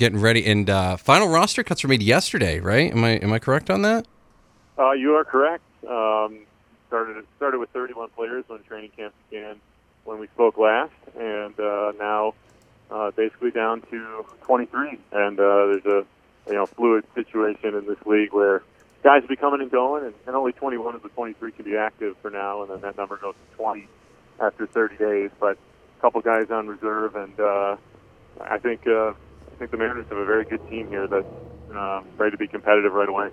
getting ready, and uh, final roster cuts were made yesterday, right? Am I am I correct on that? Uh, you are correct. Um, started started with 31 players when training camp began when we spoke last, and uh, now uh, basically down to 23. And uh, there's a you know fluid situation in this league where guys will be coming and going, and, and only 21 of the 23 can be active for now, and then that number goes to 20 after 30 days. But a couple guys on reserve, and uh, I think uh, think the Mariners have a very good team here that's uh, ready to be competitive right away.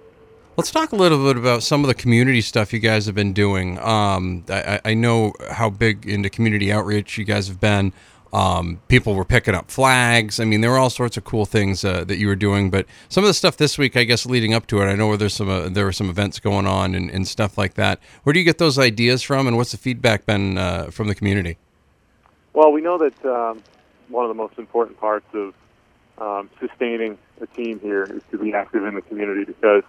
Let's talk a little bit about some of the community stuff you guys have been doing. Um, I, I know how big into community outreach you guys have been. Um, people were picking up flags. I mean, there were all sorts of cool things uh, that you were doing. But some of the stuff this week, I guess, leading up to it, I know where there's some uh, there were some events going on and, and, stuff like that. Where do you get those ideas from, and what's the feedback been uh, from the community? Well, we know that um, one of the most important parts of um, sustaining a team here is to be active in the community because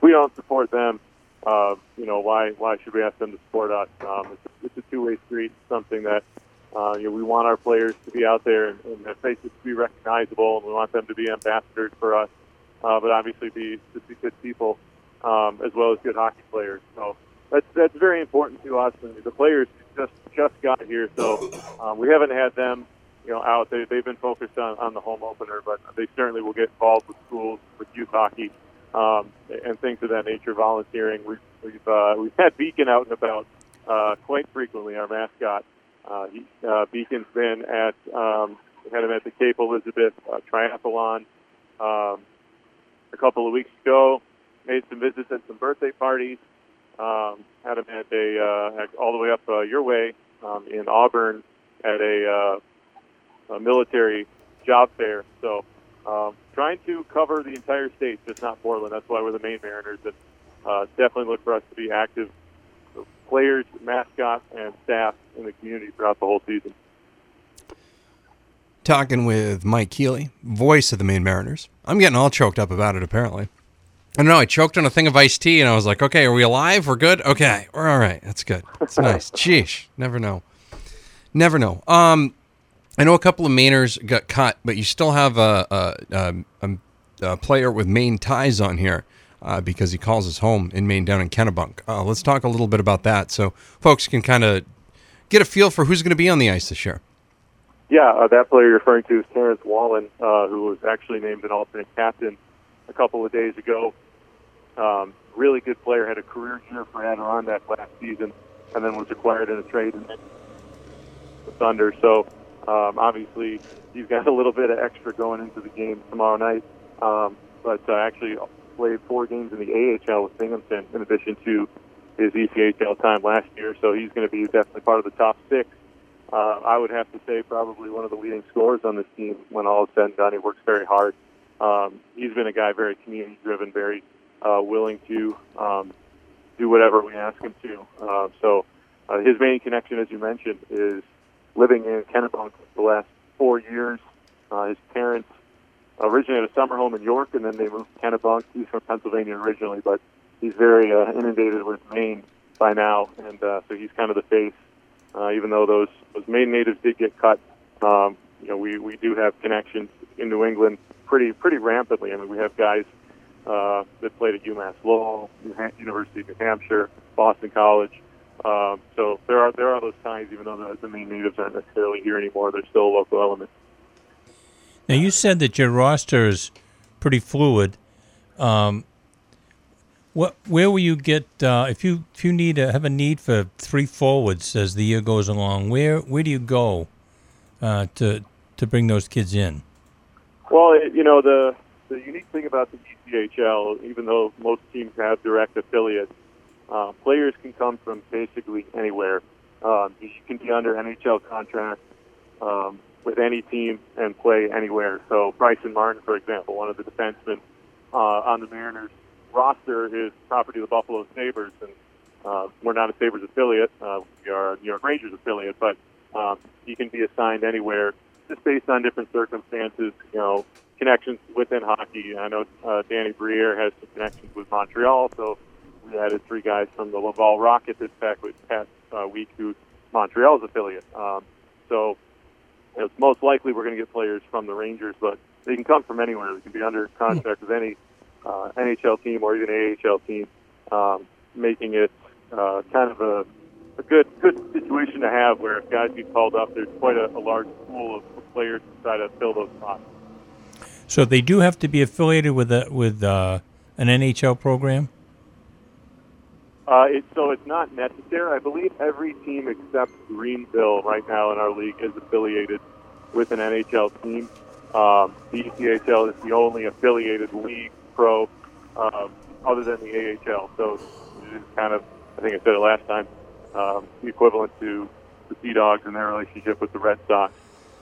we don't support them, uh, you know, why why should we ask them to support us? Um, it's, a, it's a two-way street. It's Something that uh, you know, we want our players to be out there and, and their faces to be recognizable, and we want them to be ambassadors for us. Uh, but obviously, be to be good people um, as well as good hockey players. So that's that's very important to us. And the players just just got here, so um, we haven't had them, you know, out. They they've been focused on, on the home opener, but they certainly will get involved with schools, with youth hockey, um, and things of that nature. Volunteering. We've we've uh, we've had Beacon out and about uh, quite frequently. Our mascot. Uh, he, uh, Beacon's been at um, we had him at the Cape Elizabeth uh, Triathlon um, a couple of weeks ago. Made some visits at some birthday parties. Um, had him at a uh, all the way up uh, your way um, in Auburn at a, uh, a military job fair. So um, trying to cover the entire state, just not Portland. That's why we're the Maine Mariners, and uh, definitely look for us to be active players, mascots, and staff in the community throughout the whole season. Talking with Mike Keeley, voice of the Maine Mariners. I'm getting all choked up about it, apparently. I don't know. I choked on a thing of iced tea, and I was like, "Okay, are we alive? We're good. Okay, we're all right. That's good. That's nice. Sheesh. Never know. Never know. Um, I know a couple of Mainers got cut, but you still have a, a, a, a player with Maine ties on here uh, because he calls his home in Maine down in Kennebunk. Uh, let's talk a little bit about that so folks can kind of get a feel for who's going to be on the ice this year. Yeah, uh, that player you're referring to is Terrence Wallin, uh, who was actually named an alternate captain a couple of days ago. Um, really good player, had a career year for Adirondack last season, and then was acquired in a trade in the Thunder. So um, obviously, he's got a little bit of extra going into the game tomorrow night. Um, but uh, actually, played four games in the AHL with Binghamton in addition to his ECHL time last year, so he's going to be definitely part of the top six. Uh, I would have to say probably one of the leading scorers on this team when all is said and done. He works very hard. Um, he's been a guy very community driven, very uh, willing to um, do whatever we ask him to. Uh, so uh, his main connection, as you mentioned, is living in Kennebunk the last four years. Uh, his parents originally had a summer home in York, and then they moved to Kennebunk. He's from Pennsylvania originally, but he's very uh, inundated with Maine by now, and uh, so he's kind of the face. Uh, even though those those Maine natives did get cut, um, you know, we we do have connections in New England pretty pretty rampantly. I mean, we have guys uh, that played at UMass Lowell, University of New Hampshire, Boston College. Um, so there are there are those ties, even though the, the Maine natives aren't necessarily here anymore. They're still a local element. Now you said that your roster is pretty fluid. Um, what where will you get uh, if you if you need a, have a need for three forwards as the year goes along? Where where do you go uh, to to bring those kids in? Well, you know the the unique thing about the ECHL, even though most teams have direct affiliates, uh, players can come from basically anywhere. Um, you can be under NHL contract. Um, with any team and play anywhere. So Brycen Martin, for example, one of the defensemen uh, on the Mariners roster is property of the Buffalo Sabres, and uh, we're not a Sabres affiliate. Uh, we are a New York Rangers affiliate, but um, he can be assigned anywhere just based on different circumstances, you know, connections within hockey. I know uh, Danny Briere has some connections with Montreal, so we added three guys from the Laval Rocket this past, uh, week who's Montreal's affiliate. Um, so it's most likely we're going to get players from the Rangers, but they can come from anywhere. They can be under contract with any uh, NHL team or even AHL team, um, making it uh, kind of a, a good good situation to have where if guys get called up, there's quite a, a large pool of players to try to fill those spots. So they do have to be affiliated with a with uh, an NHL program. Uh, it, so it's not necessary. I believe every team except Greenville right now in our league is affiliated with an NHL team. Um, the ECHL is the only affiliated league pro um, other than the AHL. So it is kind of, I think I said it last time, um, the equivalent to the Sea Dogs and their relationship with the Red Sox.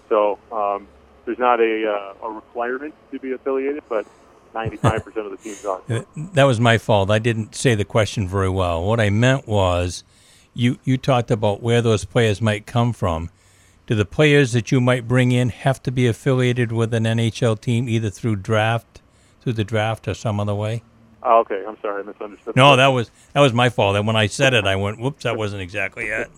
So um, there's not a, uh, a requirement to be affiliated, but 95% of the teams are. Uh, That was my fault. I didn't say the question very well. What I meant was, you you talked about where those players might come from. Do the players that you might bring in have to be affiliated with an NHL team, either through draft, through the draft, or some other way? Oh, okay, I'm sorry, I misunderstood. No, that was that was my fault. And when I said it, I went, "Whoops, that wasn't exactly it."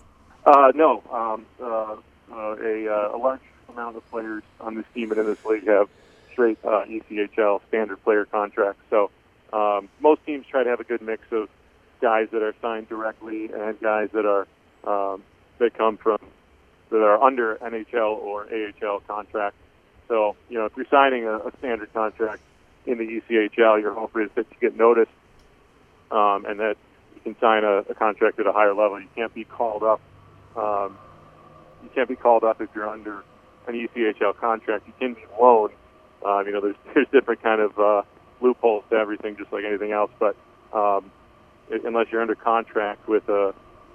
Uh, no, um, uh, uh, a, uh, a large amount of players on this team and in this league have straight uh, ECHL standard player contracts. So um, most teams try to have a good mix of guys that are signed directly and guys that are um, that come from that are under NHL or AHL contracts. So you know, if you're signing a, a standard contract in the ECHL, your hope is that you get noticed um, and that you can sign a, a contract at a higher level. You can't be called up. Um, you can't be called up if you're under an ECHL contract. You can be loaned. Um, you know, there's there's different kind of uh, loopholes to everything, just like anything else. But um, i- unless you're under contract with a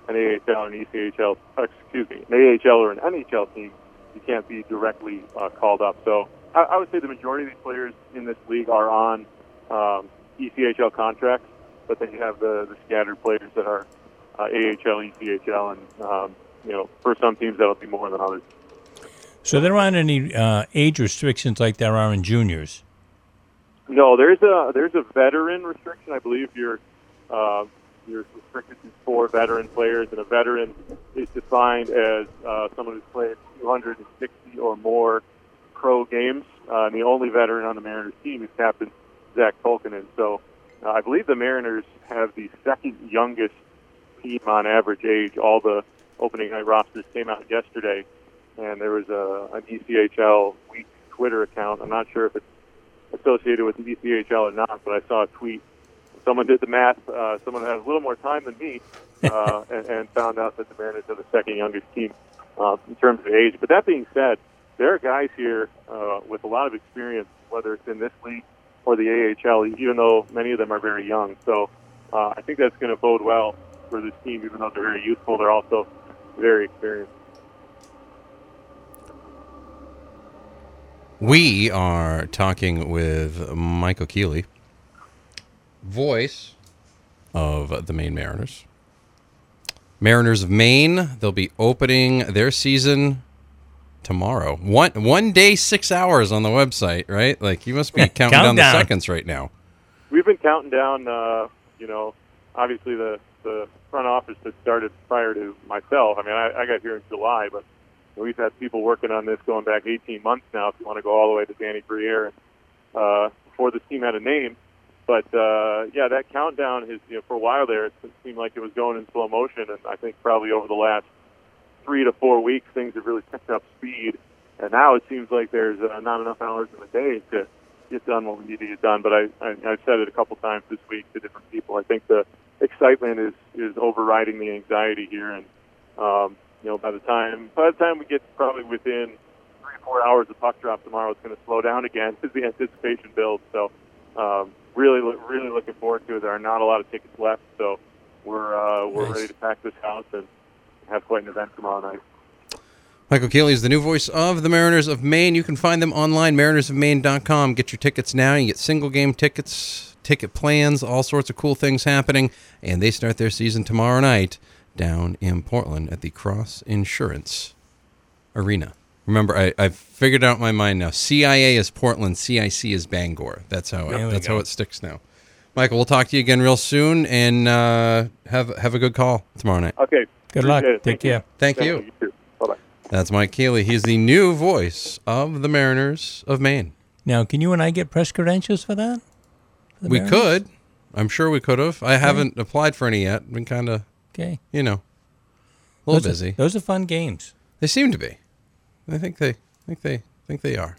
an AHL or an ECHL, excuse me, an AHL or an NHL team, you can't be directly uh, called up. So I, I would say the majority of these players in this league are on um, ECHL contracts, but then you have the, the scattered players that are uh, AHL, ECHL, and um, you know for some teams that'll be more than others. So there aren't any uh, age restrictions like there are in juniors. No, there's a there's a veteran restriction. I believe you're uh, you're restricted to four veteran players, and a veteran is defined as uh, someone who's played 260 or more pro games. Uh, and the only veteran on the Mariners team is Captain Zach Tolkinen. So uh, I believe the Mariners have the second youngest team on average age. All the opening night rosters came out yesterday, and there was a an ECHL week Twitter account. I'm not sure if it's associated with the ECHL or not, but I saw a tweet. Someone did the math. Uh, someone has a little more time than me, uh, and, and found out that the Mariners are the second youngest team uh, in terms of age. But that being said, there are guys here uh, with a lot of experience, whether it's in this league or the AHL, even though many of them are very young. So uh, I think that's going to bode well for this team, even though they're very youthful. They're also very experienced. We are talking with Michael Keeley, voice of the Maine Mariners. Mariners of Maine, they'll be opening their season tomorrow. One one day, six hours on the website, right? Like you must be counting down the seconds right now. we've been counting down. Uh, you know, obviously the the front office had started prior to myself. I mean, I, I got here in July, but we've had people working on this going back 18 months now. If you want to go all the way to Danny Briere, uh, before this team had a name. But uh, yeah, that countdown is you know for a while there. It seemed like it was going in slow motion, and I think probably over the last three to four weeks, things have really picked up speed. And now it seems like there's uh, not enough hours in the day to get done what we need to get done. But I, I, I've said it a couple times this week to different people. I think the excitement is is overriding the anxiety here, and um, you know by the time by the time we get probably within three or four hours of puck drop tomorrow, it's going to slow down again as the anticipation builds. So um, really, really looking forward to it. There are not a lot of tickets left, so we're uh, we're Nice. ready to pack this house and have quite an event tomorrow night. Michael Keeley is the new voice of the Mariners of Maine. You can find them online, marinersofmaine.com. Get your tickets now. You get single game tickets, ticket plans, all sorts of cool things happening. And they start their season tomorrow night down in Portland at the Cross Insurance Arena. Remember, I, I've figured out my mind now. CIA is Portland, CIC is Bangor. That's how it, that's go. how it sticks now. Michael, we'll talk to you again real soon, and uh, have have a good call tomorrow night. Okay. Good luck. Appreciate it. Take Thank you. care. Thank Thank you. You. Bye bye. That's Mike Keeley. He's the new voice of the Mariners of Maine. Now, can you and I get press credentials for that? For We Mariners? could. I'm sure we could have. I haven't applied for any yet. Been kind of, Okay. you know, a little those busy. Are, those are fun games. They seem to be. I think they I think they I think they are.